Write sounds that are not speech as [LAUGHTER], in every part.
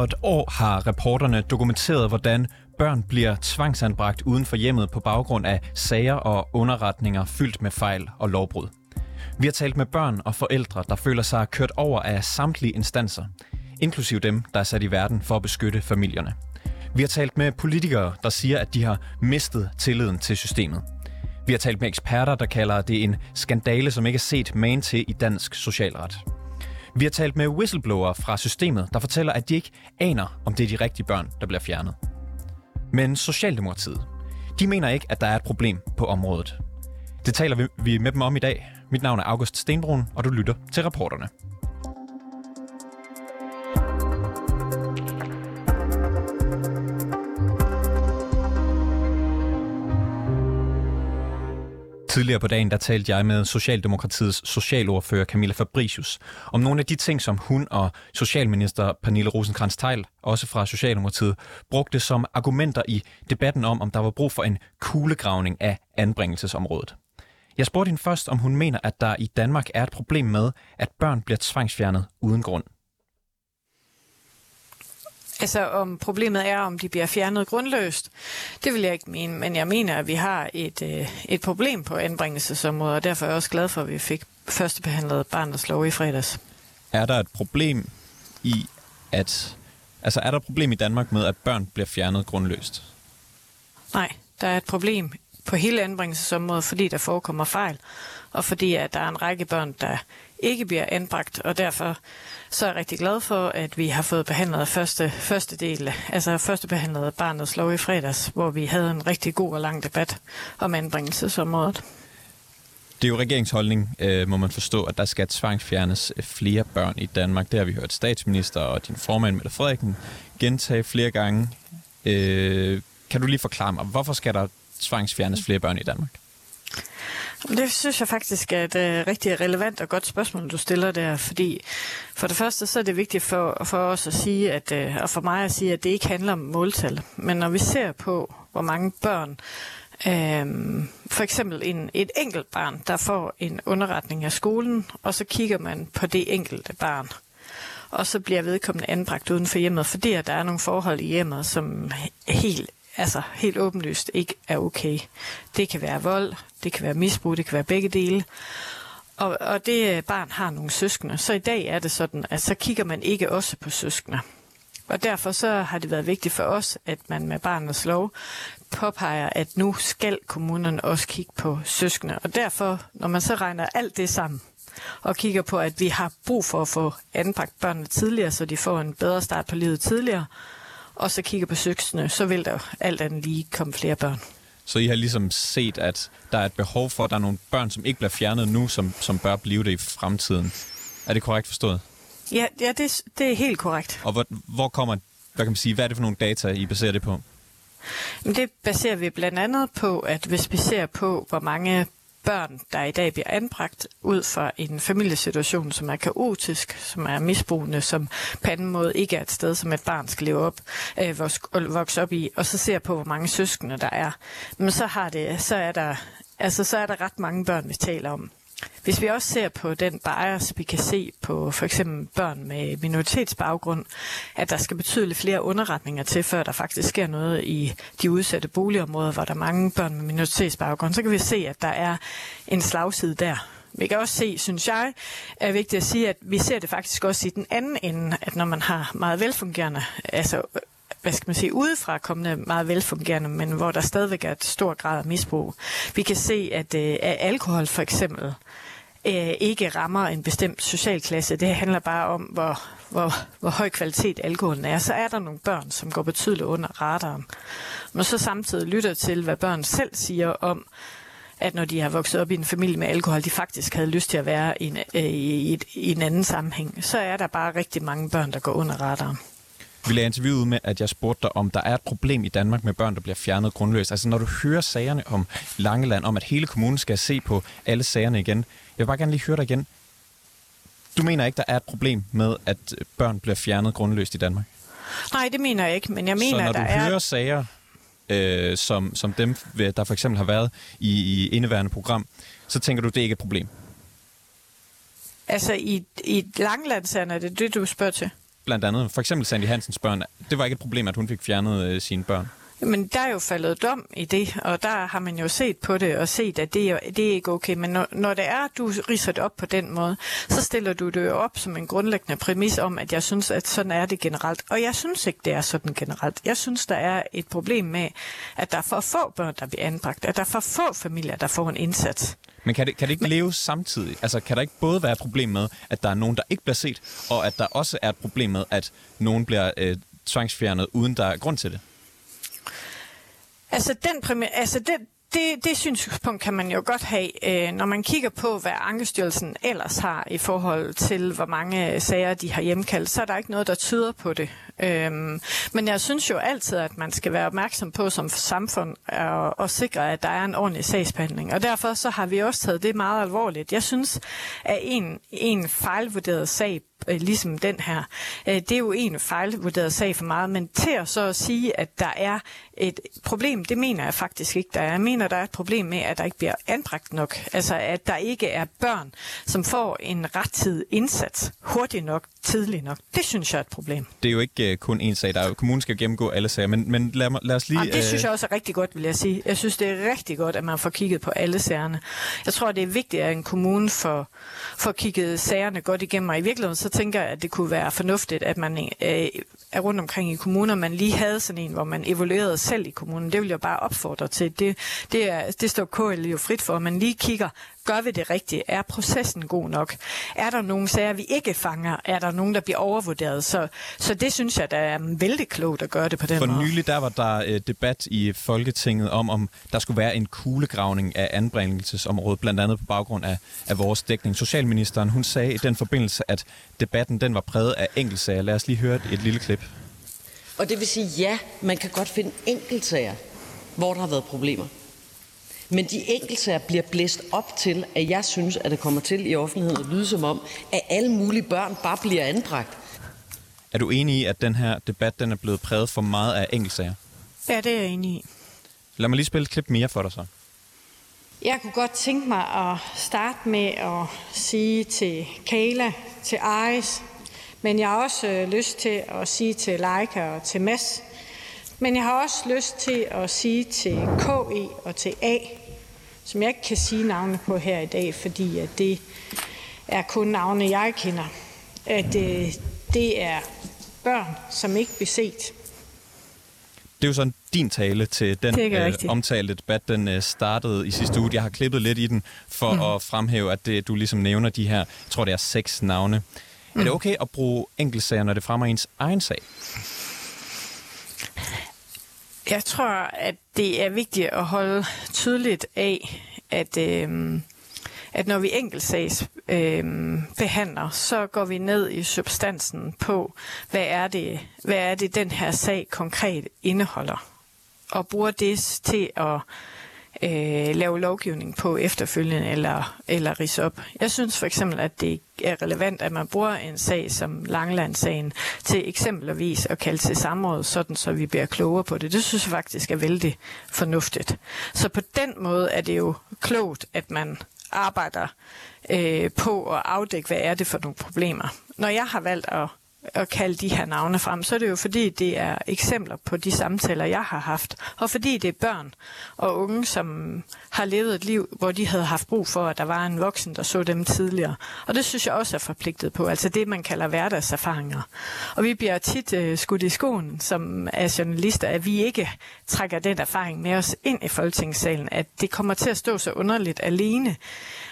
Over et år har reporterne dokumenteret, hvordan børn bliver tvangsanbragt uden for hjemmet på baggrund af sager og underretninger fyldt med fejl og lovbrud. Vi har talt med børn og forældre, der føler sig kørt over af samtlige instanser, inklusive dem, der er sat i verden for at beskytte familierne. Vi har talt med politikere, der siger, at de har mistet tilliden til systemet. Vi har talt med eksperter, der kalder det en skandale, som ikke er set man til i dansk socialret. Vi har talt med whistleblower fra systemet, der fortæller, at de ikke aner, om det er de rigtige børn, der bliver fjernet. Men Socialdemokratiet, de mener ikke, at der er et problem på området. Det taler vi med dem om i dag. Mit navn er August Stenbrun, og du lytter til reporterne. Tidligere på dagen der talte jeg med Socialdemokratiets socialordfører Camilla Fabricius om nogle af de ting, som hun og socialminister Pernille rosenkrantz teil også fra Socialdemokratiet, brugte som argumenter i debatten om, om der var brug for en kuglegravning af anbringelsesområdet. Jeg spurgte hende først, om hun mener, at der i Danmark er et problem med, at børn bliver tvangsfjernet uden grund. Altså om problemet er, om de bliver fjernet grundløst, det vil jeg ikke mene, men jeg mener, at vi har et, øh, et problem på anbringelsesområdet, og derfor er jeg også glad for, at vi fik førstebehandlet barnets lov i fredags. Er der et problem i, at... Altså er der et problem i Danmark med, at børn bliver fjernet grundløst? Nej, der er et problem på hele anbringelsesområdet, fordi der forekommer fejl, og fordi at der er en række børn, der ikke bliver anbragt, og derfor så er jeg rigtig glad for, at vi har fået behandlet første, første del, altså første behandlet barnets lov i fredags, hvor vi havde en rigtig god og lang debat om anbringelsesområdet. Det er jo regeringsholdning, øh, må man forstå, at der skal tvangsfjernes øh, flere børn i Danmark. Det har vi hørt statsminister og din formand, Mette Frederiksen, gentage flere gange. Øh, kan du lige forklare mig, hvorfor skal der tvangsfjernes flere børn i Danmark? Det synes jeg faktisk er et uh, rigtig relevant og godt spørgsmål, du stiller der, fordi for det første så er det vigtigt for, for os at sige, at, uh, og for mig at sige, at det ikke handler om måltal. Men når vi ser på, hvor mange børn, uh, for eksempel en, et enkelt barn, der får en underretning af skolen, og så kigger man på det enkelte barn, og så bliver vedkommende anbragt uden for hjemmet, fordi at der er nogle forhold i hjemmet, som helt altså helt åbenlyst ikke er okay. Det kan være vold, det kan være misbrug, det kan være begge dele. Og, og det øh, barn har nogle søskende. Så i dag er det sådan, at så kigger man ikke også på søskende. Og derfor så har det været vigtigt for os, at man med barnets lov påpeger, at nu skal kommunerne også kigge på søskende. Og derfor, når man så regner alt det sammen, og kigger på, at vi har brug for at få anbragt børnene tidligere, så de får en bedre start på livet tidligere, og så kigger på søskende, så vil der alt andet lige komme flere børn. Så I har ligesom set, at der er et behov for, at der er nogle børn, som ikke bliver fjernet nu, som, som bør blive det i fremtiden. Er det korrekt forstået? Ja, ja det, det er helt korrekt. Og hvor, hvor kommer, hvad kan man sige, hvad er det for nogle data, I baserer det på? Det baserer vi blandt andet på, at hvis vi ser på, hvor mange børn, der i dag bliver anbragt ud fra en familiesituation, som er kaotisk, som er misbrugende, som på anden måde ikke er et sted, som et barn skal leve op, øh, vokse op i, og så ser på, hvor mange søskende der er. Men så, har det, så, er der, altså, så er der ret mange børn, vi taler om. Hvis vi også ser på den bias, vi kan se på for eksempel børn med minoritetsbaggrund, at der skal betydeligt flere underretninger til, før der faktisk sker noget i de udsatte boligområder, hvor der er mange børn med minoritetsbaggrund, så kan vi se, at der er en slagside der. Vi kan også se, synes jeg, er vigtigt at sige, at vi ser det faktisk også i den anden ende, at når man har meget velfungerende, altså hvad skal man sige, udefra kommende meget velfungerende, men hvor der stadigvæk er et stor grad af misbrug. Vi kan se, at, øh, at alkohol for eksempel øh, ikke rammer en bestemt socialklasse. Det handler bare om, hvor, hvor, hvor høj kvalitet alkoholen er. Så er der nogle børn, som går betydeligt under radaren. Men så samtidig lytter til, hvad børn selv siger om, at når de har vokset op i en familie med alkohol, de faktisk havde lyst til at være i en, øh, i, et, i en anden sammenhæng, så er der bare rigtig mange børn, der går under radaren. Vi lagde interviewet med, at jeg spurgte dig, om der er et problem i Danmark med børn, der bliver fjernet grundløst. Altså når du hører sagerne om Langeland, om at hele kommunen skal se på alle sagerne igen. Jeg vil bare gerne lige høre dig igen. Du mener ikke, der er et problem med, at børn bliver fjernet grundløst i Danmark? Nej, det mener jeg ikke, men jeg mener, Så når der du er... hører sager, øh, som, som dem, der for eksempel har været i, i indeværende program, så tænker du, det er ikke et problem? Altså i, i Langlandserne, er det det, du spørger til? Blandt andet, for eksempel Sandy Hansens børn, det var ikke et problem, at hun fik fjernet øh, sine børn. Men der er jo faldet dom i det, og der har man jo set på det og set, at det er, det er ikke okay. Men når, når det er, at du riser det op på den måde, så stiller du det jo op som en grundlæggende præmis om, at jeg synes, at sådan er det generelt. Og jeg synes ikke, det er sådan generelt. Jeg synes, der er et problem med, at der er for få børn, der bliver anbragt. At der er for få familier, der får en indsats. Men kan det, kan det ikke Men... leve samtidig? Altså, kan der ikke både være et problem med, at der er nogen, der ikke bliver set, og at der også er et problem med, at nogen bliver øh, tvangsfjernet, uden der er grund til det? Altså, den præmis, altså det, det, det synspunkt kan man jo godt have, øh, når man kigger på, hvad Ankestyrelsen ellers har i forhold til, hvor mange sager de har hjemkaldt, så er der ikke noget, der tyder på det. Øhm, men jeg synes jo altid, at man skal være opmærksom på som samfund og, og sikre, at der er en ordentlig sagsbehandling. Og derfor så har vi også taget det meget alvorligt. Jeg synes, at en, en fejlvurderet sag øh, ligesom den her. Øh, det er jo en fejlvurderet sag for meget, men til at så at sige, at der er et problem, det mener jeg faktisk ikke, der er. Jeg mener, der er et problem med, at der ikke bliver anbragt nok. Altså, at der ikke er børn, som får en rettidig indsats hurtigt nok, tidligt nok. Det synes jeg er et problem. Det er jo ikke uh, kun en sag. Der er, kommunen skal gennemgå alle sager, men, men lad, lad os lige... Og det synes jeg også er rigtig godt, vil jeg sige. Jeg synes, det er rigtig godt, at man får kigget på alle sagerne. Jeg tror, det er vigtigt, at en kommune får, får kigget sagerne godt igennem, og i virkeligheden så tænker jeg, at det kunne være fornuftigt, at man øh, er rundt omkring i kommuner, man lige havde sådan en, hvor man evaluerede selv i kommunen. Det vil jeg bare opfordre til. Det, det, er, det står KL jo frit for, at man lige kigger, gør vi det rigtigt? Er processen god nok? Er der nogle sager, vi ikke fanger? Er der nogen, der bliver overvurderet? Så, så det synes jeg, der er vældig klogt at gøre det på den For måde. For nylig der var der øh, debat i Folketinget om, om der skulle være en kuglegravning af anbringelsesområdet, blandt andet på baggrund af, af vores dækning. Socialministeren hun sagde i den forbindelse, at debatten den var præget af enkeltsager. Lad os lige høre et, et lille klip. Og det vil sige, ja, man kan godt finde enkeltsager, hvor der har været problemer. Men de enkeltsager bliver blæst op til, at jeg synes, at det kommer til i offentligheden at lyde som om, at alle mulige børn bare bliver anbragt. Er du enig i, at den her debat den er blevet præget for meget af enkeltsager? Ja, det er jeg enig i. Lad mig lige spille et klip mere for dig så. Jeg kunne godt tænke mig at starte med at sige til Kayla, til Aris, men jeg har også øh, lyst til at sige til Leica og til Mads, men jeg har også lyst til at sige til KE og til A, som jeg ikke kan sige navne på her i dag, fordi at det er kun navne, jeg kender, at øh, det er børn, som ikke bliver set. Det er jo sådan din tale til den øh, omtalte debat, den øh, startede i sidste uge. Jeg har klippet lidt i den for mm. at fremhæve, at det, du ligesom nævner de her, jeg tror det er seks navne. Mm. Er det okay at bruge enkeltsager, når det fremmer ens egen sag? Jeg tror, at det er vigtigt at holde tydeligt af, at, øh, at når vi enkeltsags øh, behandler, så går vi ned i substansen på, hvad er det, hvad er det den her sag konkret indeholder, og bruger det til at øh, lave lovgivning på efterfølgende eller, eller rise op. Jeg synes for eksempel, at det er relevant, at man bruger en sag som Langlandssagen til eksempelvis at kalde til samråd, sådan så vi bliver klogere på det. Det synes jeg faktisk er vældig fornuftigt. Så på den måde er det jo klogt, at man arbejder øh, på at afdække, hvad er det for nogle problemer. Når jeg har valgt at at kalde de her navne frem, så er det jo fordi, det er eksempler på de samtaler, jeg har haft. Og fordi det er børn og unge, som har levet et liv, hvor de havde haft brug for, at der var en voksen, der så dem tidligere. Og det synes jeg også er forpligtet på, altså det, man kalder hverdagserfaringer. Og vi bliver tit øh, skudt i skoen, som er journalister, at vi ikke trækker den erfaring med os ind i Folketingssalen, at det kommer til at stå så underligt alene.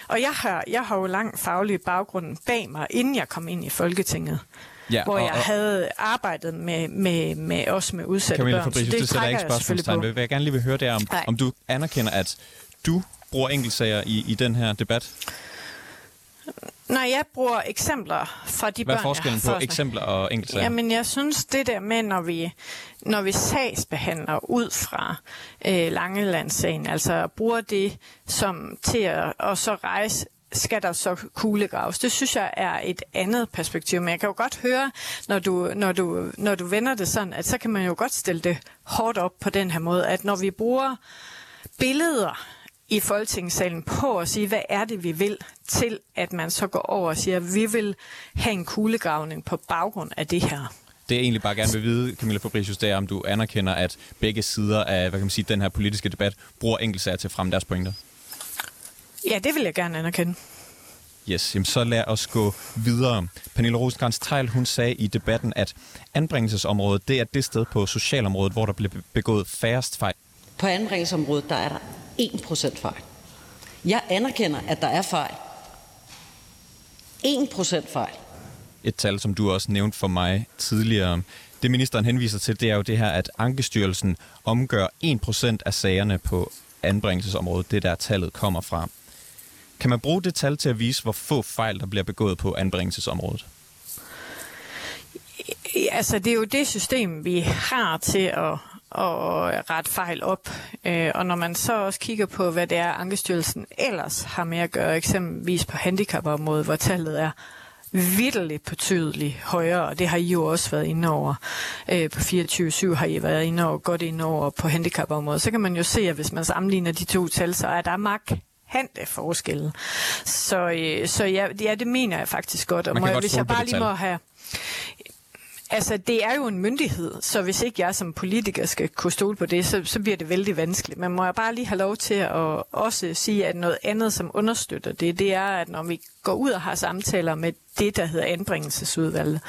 Og jeg har, jeg har jo lang faglig baggrund bag mig, inden jeg kom ind i Folketinget ja, hvor og, jeg og, havde arbejdet med, med, med os med udsatte Camilla børn. Fabricius, det, det sætter ikke spørgsmålstegn ved. Hvad jeg gerne lige vil høre, det er, om, om du anerkender, at du bruger enkeltsager i, i den her debat? Når jeg bruger eksempler fra de Hvad børn, er forskellen på eksempler og enkeltsager? Jamen, jeg synes, det der med, når vi, når vi sagsbehandler ud fra øh, Langelandssagen, altså bruger det som til at og så rejse skal der så kuglegraves. Det synes jeg er et andet perspektiv, men jeg kan jo godt høre, når du, når du, når du vender det sådan, at så kan man jo godt stille det hårdt op på den her måde, at når vi bruger billeder i Folketingssalen på at sige, hvad er det, vi vil, til at man så går over og siger, at vi vil have en kuglegravning på baggrund af det her. Det jeg egentlig bare gerne vil vide, Camilla Fabricius, det er, om du anerkender, at begge sider af hvad kan man sige, den her politiske debat bruger enkeltsager til at fremme deres pointer. Ja, det vil jeg gerne anerkende. Yes, jamen så lad os gå videre. Pernille rosenkrantz teil hun sagde i debatten, at anbringelsesområdet det er det sted på socialområdet, hvor der bliver begået færrest fejl. På anbringelsesområdet der er der 1% fejl. Jeg anerkender, at der er fejl. 1% fejl. Et tal, som du også nævnte for mig tidligere. Det ministeren henviser til, det er jo det her, at Ankestyrelsen omgør 1% af sagerne på anbringelsesområdet. Det der tallet kommer fra. Kan man bruge det tal til at vise, hvor få fejl, der bliver begået på anbringelsesområdet? Altså, det er jo det system, vi har til at, at rette fejl op. Øh, og når man så også kigger på, hvad det er, Ankestyrelsen ellers har med at gøre, eksempelvis på handicapområdet, hvor tallet er vidderligt betydeligt højere, og det har I jo også været inde over. Øh, på 24-7 har I været inde over, godt inde over på handicapområdet. Så kan man jo se, at hvis man sammenligner de to tal, så er der magt markante forskelle. Så, øh, så ja, ja, det mener jeg faktisk godt. Og må godt hvis jeg bare lige må have... Altså, det er jo en myndighed, så hvis ikke jeg som politiker skal kunne stole på det, så, så bliver det vældig vanskeligt. Men må jeg bare lige have lov til at også sige, at noget andet, som understøtter det, det er, at når vi går ud og har samtaler med det, der hedder anbringelsesudvalget,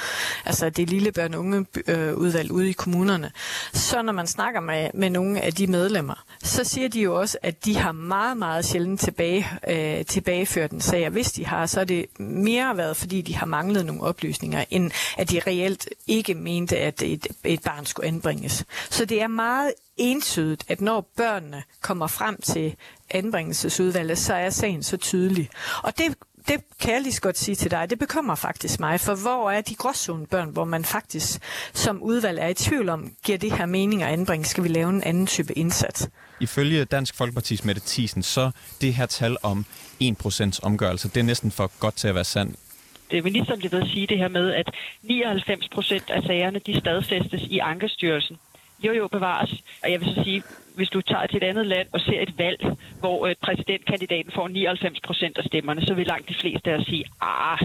altså det lille børn- unge øh, udvalg ude i kommunerne, så når man snakker med, med nogle af de medlemmer, så siger de jo også, at de har meget, meget sjældent tilbage, øh, tilbageført en sag, og hvis de har, så er det mere været, fordi de har manglet nogle oplysninger, end at de reelt ikke mente, at et, et barn skulle anbringes. Så det er meget entydigt, at når børnene kommer frem til anbringelsesudvalget, så er sagen så tydelig. Og det det kan jeg lige så godt sige til dig, det bekymrer faktisk mig, for hvor er de gråzonebørn, hvor man faktisk som udvalg er i tvivl om, giver det her mening at anbringe, skal vi lave en anden type indsats? Ifølge Dansk Folkeparti's Mette Thiesen, så det her tal om 1% omgørelse, det er næsten for godt til at være sandt. Det er ministeren lige ved at sige det her med, at 99 procent af sagerne, de stadfæstes i Ankestyrelsen. Jo, jo, bevares. Og jeg vil så sige, hvis du tager til et andet land og ser et valg, hvor øh, præsidentkandidaten får 99 procent af stemmerne, så vil langt de fleste af os sige, ah,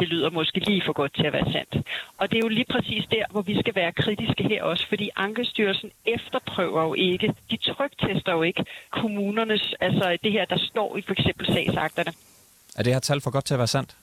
det lyder måske lige for godt til at være sandt. Og det er jo lige præcis der, hvor vi skal være kritiske her også, fordi Ankestyrelsen efterprøver jo ikke, de trygtester jo ikke kommunernes, altså det her, der står i for eksempel sagsakterne. Er det her tal for godt til at være sandt?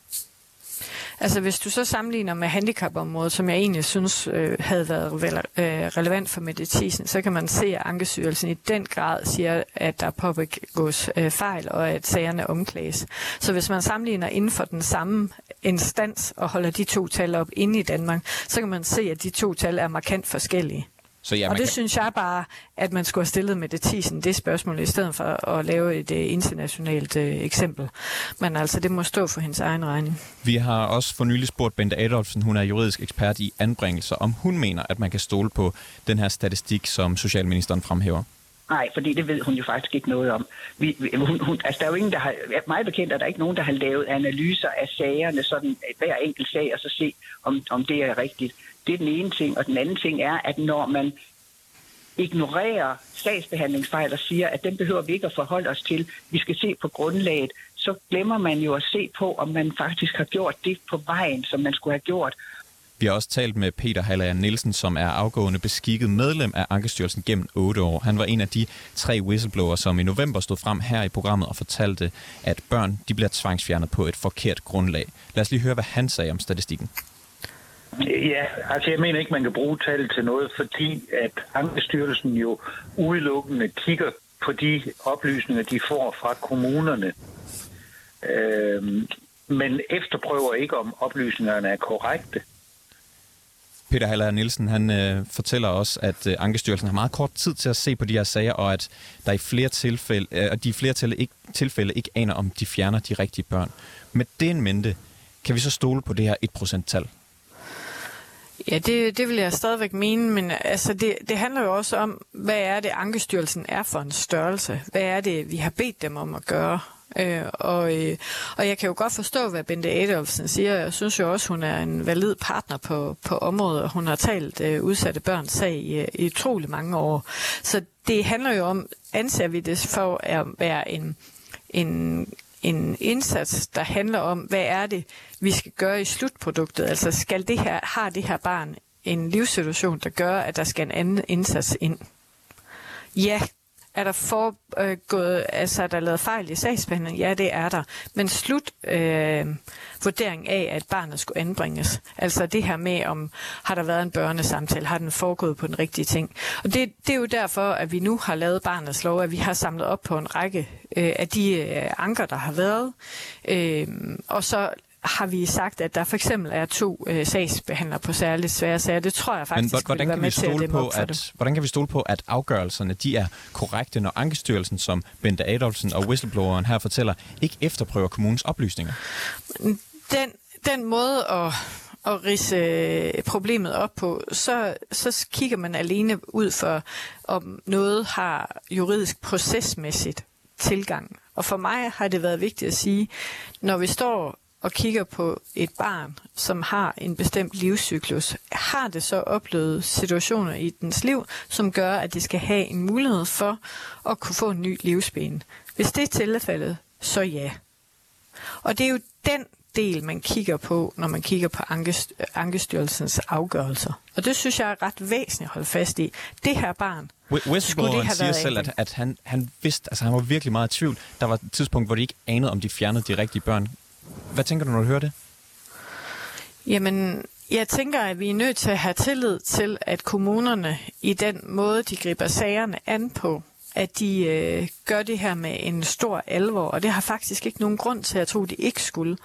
Altså hvis du så sammenligner med handicapområdet, som jeg egentlig synes øh, havde været re- øh, relevant for medicisen, så kan man se, at Ankestyrelsen i den grad siger, at der påbegås øh, fejl, og at sagerne omklages. Så hvis man sammenligner inden for den samme instans og holder de to tal op inde i Danmark, så kan man se, at de to tal er markant forskellige. Så ja, og det kan... synes jeg bare, at man skulle have stillet med det tisen, det spørgsmål, i stedet for at lave et uh, internationalt uh, eksempel. Men altså, det må stå for hendes egen regning. Vi har også for nylig spurgt Bente Adolfsen, hun er juridisk ekspert i anbringelser, om hun mener, at man kan stole på den her statistik, som Socialministeren fremhæver. Nej, fordi det ved hun jo faktisk ikke noget om. Vi, vi, hun, hun, altså, der er jo ingen, der har, meget bekendt er der ikke nogen, der har lavet analyser af sagerne, sådan hver enkelt sag, og så se, om, om det er rigtigt. Det er den ene ting. Og den anden ting er, at når man ignorerer sagsbehandlingsfejl og siger, at den behøver vi ikke at forholde os til, vi skal se på grundlaget, så glemmer man jo at se på, om man faktisk har gjort det på vejen, som man skulle have gjort. Vi har også talt med Peter Haller Nielsen, som er afgående beskikket medlem af Ankestyrelsen gennem 8 år. Han var en af de tre whistleblower, som i november stod frem her i programmet og fortalte, at børn de bliver tvangsfjernet på et forkert grundlag. Lad os lige høre, hvad han sagde om statistikken. Ja, altså jeg mener ikke, man kan bruge tal til noget, fordi at Ankestyrelsen jo udelukkende kigger på de oplysninger, de får fra kommunerne. Øhm, men efterprøver ikke, om oplysningerne er korrekte. Peter Haller Nielsen han øh, fortæller også, at øh, Ankestyrelsen har meget kort tid til at se på de her sager, og at der i flere tilfælde, øh, de i flere tilfælde ikke, tilfælde ikke aner, om de fjerner de rigtige børn. Med det en mente, kan vi så stole på det her 1%-tal? Ja, det, det vil jeg stadigvæk mene, men altså det, det handler jo også om, hvad er det, Ankestyrelsen er for en størrelse? Hvad er det, vi har bedt dem om at gøre? Øh, og, øh, og jeg kan jo godt forstå, hvad Bente Adolfsen siger. Jeg synes jo også, hun er en valid partner på, på området. Hun har talt øh, udsatte børns sag i, i utrolig mange år. Så det handler jo om, anser vi det for at være en, en en indsats, der handler om, hvad er det, vi skal gøre i slutproduktet. Altså skal det her, har det her barn en livssituation, der gør, at der skal en anden indsats ind? Ja, er der foregået, altså er der lavet fejl i sagsbehandlingen? Ja, det er der. Men slut øh, vurdering af, at barnet skulle anbringes. Altså det her med, om har der været en børnesamtale, har den foregået på den rigtige ting. Og det, det er jo derfor, at vi nu har lavet barnets lov, at vi har samlet op på en række øh, af de øh, anker, der har været. Øh, og så har vi sagt, at der for eksempel er to øh, sagsbehandlere på særligt svære sager. Det tror jeg faktisk Men hvordan, kan vi stole på, at, det. hvordan kan vi stole på, at afgørelserne de er korrekte, når Ankestyrelsen, som Bente Adolfsen og whistlebloweren her fortæller, ikke efterprøver kommunens oplysninger? Den, den måde at at rise øh, problemet op på, så, så kigger man alene ud for, om noget har juridisk procesmæssigt tilgang. Og for mig har det været vigtigt at sige, når vi står og kigger på et barn, som har en bestemt livscyklus, har det så oplevet situationer i dens liv, som gør, at det skal have en mulighed for at kunne få en ny livsben. Hvis det er tilfældet, så ja. Og det er jo den del, man kigger på, når man kigger på Ankestyrelsens afgørelser. Og det synes jeg er ret væsentligt at holde fast i. Det her barn, Whistlebloweren siger selv, at, at han, han vidste, altså han var virkelig meget i tvivl. Der var et tidspunkt, hvor de ikke anede, om de fjernede de rigtige børn. Hvad tænker du, når du hører det? Jamen, jeg tænker, at vi er nødt til at have tillid til, at kommunerne i den måde, de griber sagerne an på, at de øh, gør det her med en stor alvor, og det har faktisk ikke nogen grund til at tro, at de ikke skulle.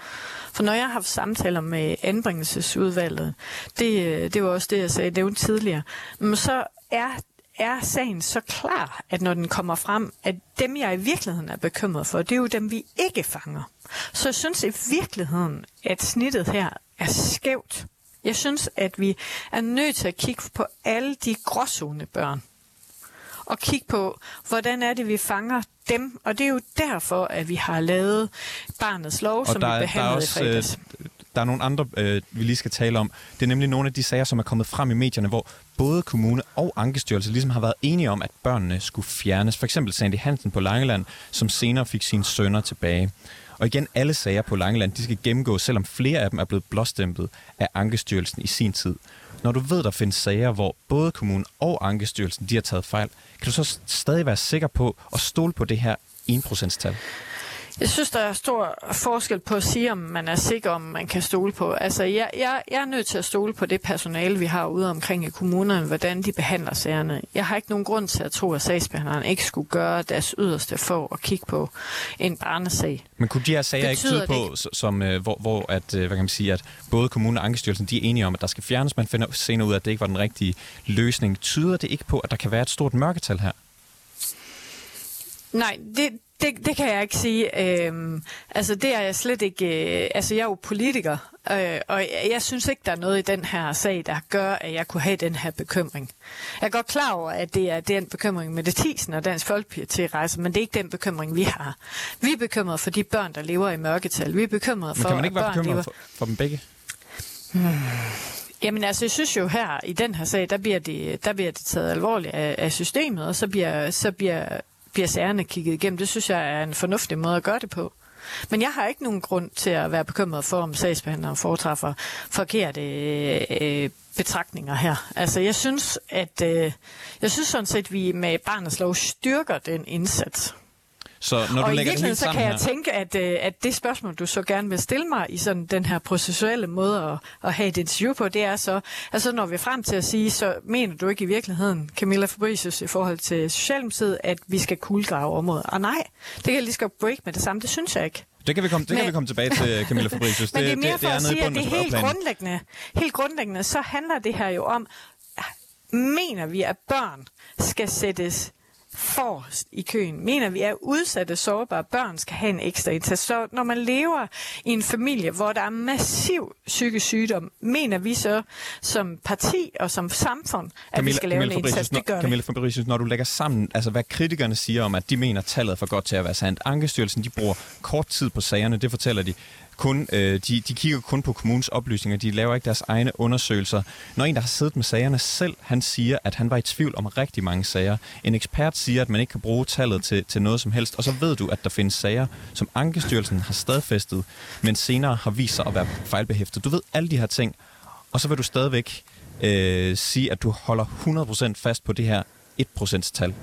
For når jeg har haft samtaler med anbringelsesudvalget, det, øh, det var også det, jeg sagde det var tidligere, men så er er sagen så klar, at når den kommer frem, at dem, jeg i virkeligheden er bekymret for, det er jo dem, vi ikke fanger. Så jeg synes i virkeligheden, at snittet her er skævt. Jeg synes, at vi er nødt til at kigge på alle de gråzone børn. Og kigge på, hvordan er det, vi fanger dem. Og det er jo derfor, at vi har lavet barnets lov, og som der, vi behandlede der er også, i fredags. Der er nogle andre, øh, vi lige skal tale om. Det er nemlig nogle af de sager, som er kommet frem i medierne, hvor både kommune og Ankestyrelse ligesom har været enige om, at børnene skulle fjernes. For eksempel Sandy Hansen på Langeland, som senere fik sine sønner tilbage. Og igen, alle sager på Langeland, de skal gennemgås, selvom flere af dem er blevet blåstemplet af Ankestyrelsen i sin tid. Når du ved, der findes sager, hvor både kommunen og Ankestyrelsen de har taget fejl, kan du så stadig være sikker på at stole på det her 1%-tal? Jeg synes, der er stor forskel på at sige, om man er sikker, om man kan stole på. Altså, jeg, jeg, jeg er nødt til at stole på det personale, vi har ude omkring i kommunerne, hvordan de behandler sagerne. Jeg har ikke nogen grund til at tro, at sagsbehandleren ikke skulle gøre deres yderste for at kigge på en barnesag. Men kunne de her sager Betyder ikke tyde på, som, øh, hvor, hvor at, øh, hvad kan man sige, at både kommunen og Ankestyrelsen de er enige om, at der skal fjernes, man finder senere ud af, at det ikke var den rigtige løsning. Tyder det ikke på, at der kan være et stort mørketal her? Nej, det, det, det kan jeg ikke sige. Øhm, altså, det er jeg slet ikke... Øh, altså, jeg er jo politiker, øh, og jeg, jeg synes ikke, der er noget i den her sag, der gør, at jeg kunne have den her bekymring. Jeg er godt klar over, at det er den bekymring med det tisen og Dansk Folkeparti rejser, men det er ikke den bekymring, vi har. Vi er bekymrede for de børn, der lever i mørketal. Vi er bekymrede for, men kan man ikke være bekymret lever... for, for dem begge? Hmm. Jamen altså, jeg synes jo her, i den her sag, der bliver det, der bliver det taget alvorligt af, af systemet, og så bliver, så bliver bliver sagerne kigget igennem. Det synes jeg er en fornuftig måde at gøre det på. Men jeg har ikke nogen grund til at være bekymret for, om sagsbehandleren foretræffer forkerte øh, betragtninger her. Altså, jeg synes, at øh, jeg synes sådan set, at vi med barnets lov styrker den indsats. Så når du og lægger i virkeligheden så kan her... jeg tænke, at, øh, at det spørgsmål, du så gerne vil stille mig i sådan den her processuelle måde at, at have et interview på, det er så, altså når vi frem til at sige, så mener du ikke i virkeligheden, Camilla Fabricius, i forhold til Socialdemokratiet, at vi skal kuldgrave området? Og nej, det kan jeg lige skal break med det samme, det synes jeg ikke. Det kan vi komme, det men, kan vi komme tilbage til, [LAUGHS] Camilla Fabricius. Men det, det er mere det, for det er at sige, at det er helt grundlæggende, helt grundlæggende, så handler det her jo om, mener vi, at børn skal sættes forrest i køen. Mener vi, at udsatte, sårbare børn skal have en ekstra indsats. Så når man lever i en familie, hvor der er massiv psykisk sygdom, mener vi så som parti og som samfund, at Camilla, vi skal lave Camilla en indsats. Det gør Camilla Fabricius, når du lægger sammen, altså hvad kritikerne siger om, at de mener tallet er for godt til at være sandt. Ankestyrelsen, de bruger kort tid på sagerne, det fortæller de kun, øh, de, de kigger kun på kommunens oplysninger, de laver ikke deres egne undersøgelser. Når en, der har siddet med sagerne selv, han siger, at han var i tvivl om rigtig mange sager. En ekspert siger, at man ikke kan bruge tallet til, til noget som helst, og så ved du, at der findes sager, som Ankestyrelsen har stadfæstet, men senere har vist sig at være fejlbehæftet. Du ved alle de her ting, og så vil du stadigvæk øh, sige, at du holder 100% fast på det her 1%-tal.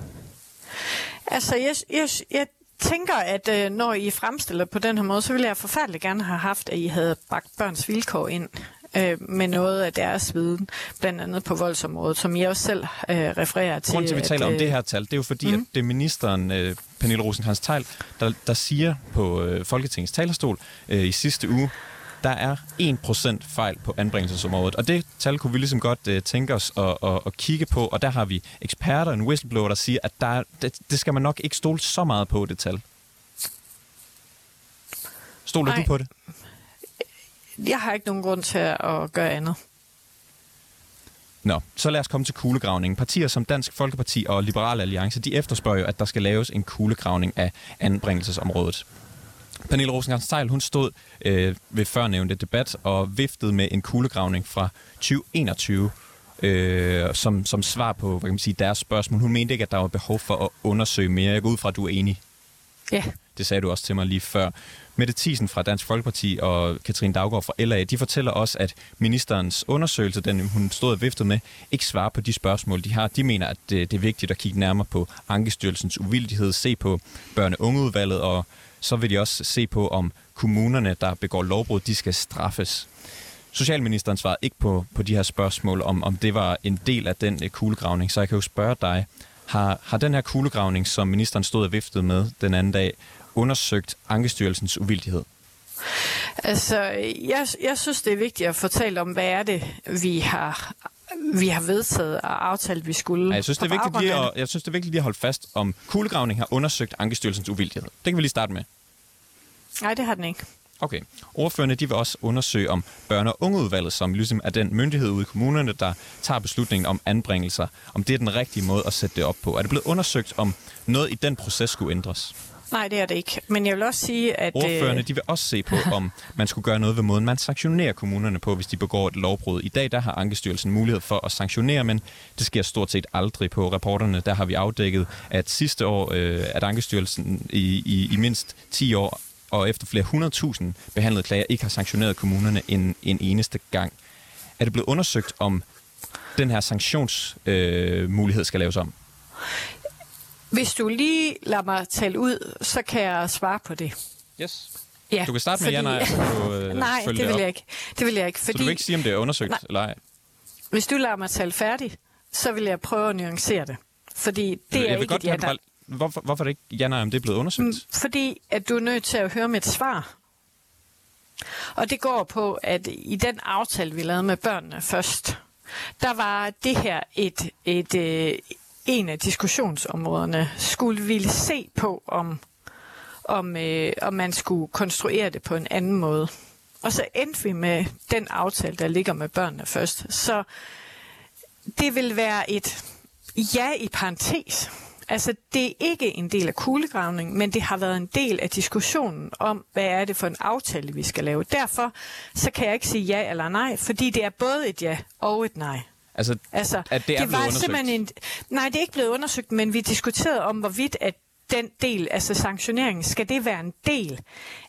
Altså, jeg, jeg, jeg tænker, at øh, når I fremstiller på den her måde, så ville jeg forfærdeligt gerne have haft, at I havde bagt børns vilkår ind øh, med noget af deres viden, blandt andet på voldsområdet, som I også selv øh, refererer til. Grunden til, at vi taler at, om det her tal, det er jo fordi, mm. at det er ministeren, øh, Pernille rosenkrantz teil der, der siger på øh, Folketingets talerstol øh, i sidste uge, der er 1% fejl på anbringelsesområdet. Og det tal kunne vi ligesom godt uh, tænke os at, at, at kigge på, og der har vi eksperter, en whistleblower, der siger, at der er, det, det skal man nok ikke stole så meget på, det tal. Stoler Nej. du på det? Jeg har ikke nogen grund til at gøre andet. Nå, så lad os komme til kuglegravningen. Partier som Dansk Folkeparti og Liberal Alliance, de efterspørger jo, at der skal laves en kuglegravning af anbringelsesområdet. Pernille rosenkrantz hun stod øh, ved førnævnte debat og viftede med en kuglegravning fra 2021 øh, som, som svar på hvad kan man sige, deres spørgsmål. Hun mente ikke, at der var behov for at undersøge mere. Jeg går ud fra, at du er enig. Ja. Det sagde du også til mig lige før. Mette Thiesen fra Dansk Folkeparti og Katrine Daggaard fra LA, de fortæller også, at ministerens undersøgelse, den hun stod og viftede med, ikke svarer på de spørgsmål, de har. De mener, at det, det er vigtigt at kigge nærmere på Ankestyrelsens uvildighed, se på børne- og ungeudvalget og så vil de også se på, om kommunerne, der begår lovbrud, de skal straffes. Socialministeren svarede ikke på, på de her spørgsmål, om, om det var en del af den øh, kuglegravning. Så jeg kan jo spørge dig, har, har den her kuglegravning, som ministeren stod og viftede med den anden dag, undersøgt Ankestyrelsens uvildighed? Altså, jeg, jeg synes, det er vigtigt at fortælle om, hvad er det, vi har vi har vedtaget og aftalt, vi skulle. Ja, jeg, synes, det er vigtigt lige at, jeg synes, det er vigtigt lige at holde fast om, kuglegravning har undersøgt Ankestyrelsens uvildighed. Det kan vi lige starte med. Nej, det har den ikke. Okay. Ordførende de vil også undersøge om børne- og ungeudvalget, som ligesom er den myndighed ude i kommunerne, der tager beslutningen om anbringelser, om det er den rigtige måde at sætte det op på. Er det blevet undersøgt, om noget i den proces skulle ændres? Nej, det er det ikke. Men jeg vil også sige, at... Ordførende, øh, de vil også se på, om man skulle gøre noget ved måden, man sanktionerer kommunerne på, hvis de begår et lovbrud. I dag, der har Ankestyrelsen mulighed for at sanktionere, men det sker stort set aldrig på rapporterne. Der har vi afdækket, at sidste år, øh, at Ankestyrelsen i, i, i mindst 10 år og efter flere hundredtusind behandlede klager, ikke har sanktioneret kommunerne en, en eneste gang. Er det blevet undersøgt, om den her sanktionsmulighed øh, skal laves om? Hvis du lige lader mig tale ud, så kan jeg svare på det. Yes. Ja, du kan starte med fordi... ja, nej, du, øh, [LAUGHS] nej, det, det vil jeg ikke. Det vil jeg ikke, fordi... Så du vil ikke sige, om det er undersøgt nej. eller ej? Hvis du lader mig tale færdig, så vil jeg prøve at nuancere det. Fordi det jeg er ikke godt, ja, der... hvorfor, hvorfor er det ikke ja, nej, om det er blevet undersøgt? Mm, fordi at du er nødt til at høre mit svar. Og det går på, at i den aftale, vi lavede med børnene først, der var det her et, et, et, en af diskussionsområderne, skulle vi se på, om, om, øh, om man skulle konstruere det på en anden måde. Og så endte vi med den aftale, der ligger med børnene først. Så det vil være et ja i parentes. Altså, det er ikke en del af kuglegravningen, men det har været en del af diskussionen om, hvad er det for en aftale, vi skal lave. Derfor så kan jeg ikke sige ja eller nej, fordi det er både et ja og et nej. Altså, altså at det er det var undersøgt? simpelthen en, Nej, det er ikke blevet undersøgt, men vi diskuterede om, hvorvidt at den del, altså sanktioneringen, skal det være en del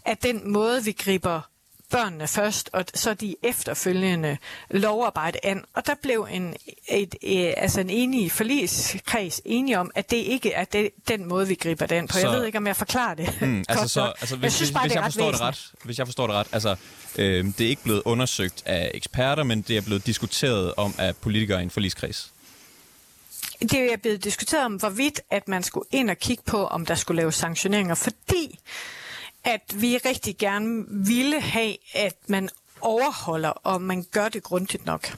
af den måde, vi griber børnene først, og så de efterfølgende lovarbejde an. Og der blev en, et, et, altså en enig forligskreds enige om, at det ikke er det, den måde, vi griber den på. Så, jeg ved ikke, om jeg forklarer det mm, [LAUGHS] altså, så, altså, hvis, jeg synes bare, hvis, det hvis jeg forstår det ret, Hvis jeg forstår det ret, altså, øh, det er ikke blevet undersøgt af eksperter, men det er blevet diskuteret om af politikere i en forligskreds. Det er blevet diskuteret om, hvorvidt at man skulle ind og kigge på, om der skulle laves sanktioneringer, fordi at vi rigtig gerne ville have, at man overholder, og man gør det grundigt nok.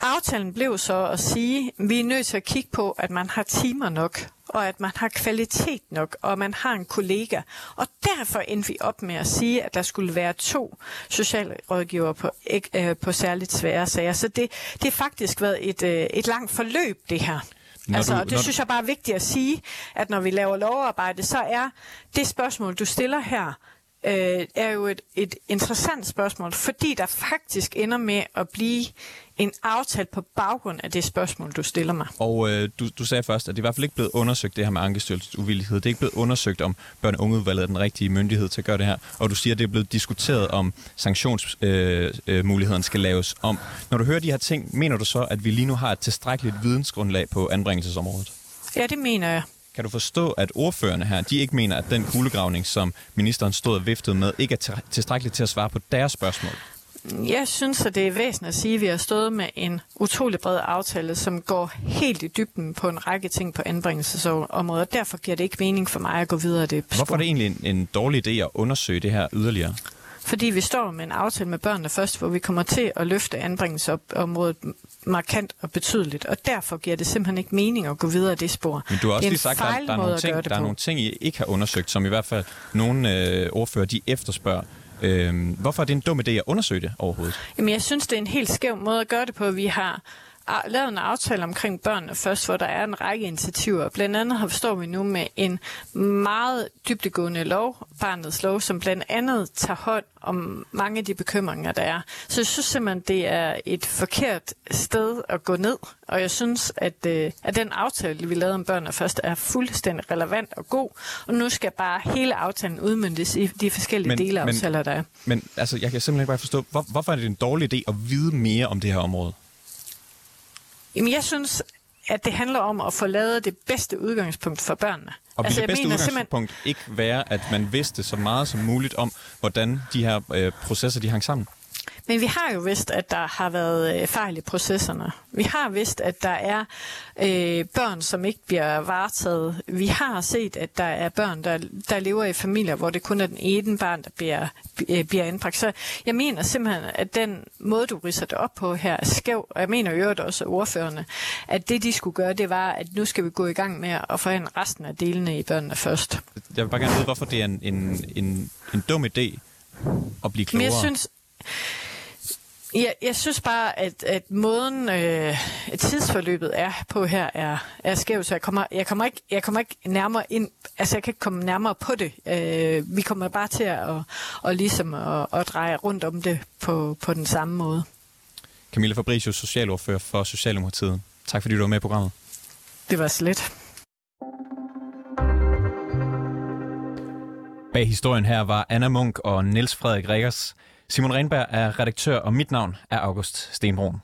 aftalen blev så at sige, at vi er nødt til at kigge på, at man har timer nok, og at man har kvalitet nok, og man har en kollega. Og derfor endte vi op med at sige, at der skulle være to socialrådgiver på, øh, på særligt svære sager. Så det, det har faktisk været et, øh, et langt forløb, det her. Når altså, du, det når synes jeg bare er vigtigt at sige, at når vi laver lovarbejde, så er det spørgsmål, du stiller her, øh, er jo et, et interessant spørgsmål, fordi der faktisk ender med at blive en aftale på baggrund af det spørgsmål, du stiller mig. Og øh, du, du sagde først, at det er i hvert fald ikke blevet undersøgt, det her med Ankestyrelsens uvillighed. Det er ikke blevet undersøgt, om børn- og ungeudvalget er den rigtige myndighed til at gøre det her. Og du siger, at det er blevet diskuteret, om sanktionsmulighederne øh, øh, skal laves om. Når du hører de her ting, mener du så, at vi lige nu har et tilstrækkeligt vidensgrundlag på anbringelsesområdet? Ja, det mener jeg. Kan du forstå, at ordførerne her, de ikke mener, at den kuglegravning, som ministeren stod og viftede med, ikke er tilstrækkeligt til at svare på deres spørgsmål? Jeg synes, at det er væsentligt at sige, at vi har stået med en utrolig bred aftale, som går helt i dybden på en række ting på anbringelsesområdet. Derfor giver det ikke mening for mig at gå videre det spor. Hvorfor er det egentlig en, en dårlig idé at undersøge det her yderligere? Fordi vi står med en aftale med børnene først, hvor vi kommer til at løfte anbringelsesområdet markant og betydeligt, og derfor giver det simpelthen ikke mening at gå videre af det spor. Men du har også lige sagt, at der, der, er nogle ting, der er nogle ting, I ikke har undersøgt, som i hvert fald nogle øh, ordfører, de efterspørger. Øhm, hvorfor er det en dum idé at undersøge det overhovedet? Jamen, jeg synes, det er en helt skæv måde at gøre det på. Vi har lavet en aftale omkring børnene først, hvor der er en række initiativer. Blandt andet står vi nu med en meget dybdegående lov, barnets lov, som blandt andet tager hånd om mange af de bekymringer, der er. Så jeg synes simpelthen, det er et forkert sted at gå ned, og jeg synes, at, øh, at den aftale, vi lavede om børnene først, er fuldstændig relevant og god, og nu skal bare hele aftalen udmyndtes i de forskellige men, delaftaler, der er. Men altså, jeg kan simpelthen ikke bare forstå, hvor, hvorfor er det en dårlig idé at vide mere om det her område? Jamen, jeg synes, at det handler om at få lavet det bedste udgangspunkt for børnene. Og altså, det bedste mener, udgangspunkt simpelthen... ikke være, at man vidste så meget som muligt om, hvordan de her øh, processer de hang sammen? Men vi har jo vidst, at der har været øh, fejl i processerne. Vi har vidst, at der er øh, børn, som ikke bliver varetaget. Vi har set, at der er børn, der, der lever i familier, hvor det kun er den ene barn, der bliver, øh, bliver anbragt. Så jeg mener simpelthen, at den måde, du ridser det op på her, er skæv. Og jeg mener jo også ordførende, at det, de skulle gøre, det var, at nu skal vi gå i gang med at forhandle resten af delene i børnene først. Jeg vil bare gerne vide, hvorfor det er en, en, en, en dum idé at blive klogere. Men jeg synes, jeg, jeg synes bare, at, at måden øh, tidsforløbet er på her er, er skæv, så jeg kommer, jeg, kommer ikke, jeg kommer ikke nærmere ind, altså jeg kan ikke komme nærmere på det. Øh, vi kommer bare til at, og, og ligesom at, at dreje rundt om det på, på den samme måde. Camilla Fabricius, socialordfører for Socialdemokratiet. Tak fordi du var med i programmet. Det var slet. Bag historien her var Anna Munk og Niels Frederik Rikkers. Simon Renberg er redaktør, og mit navn er August Stenbrun.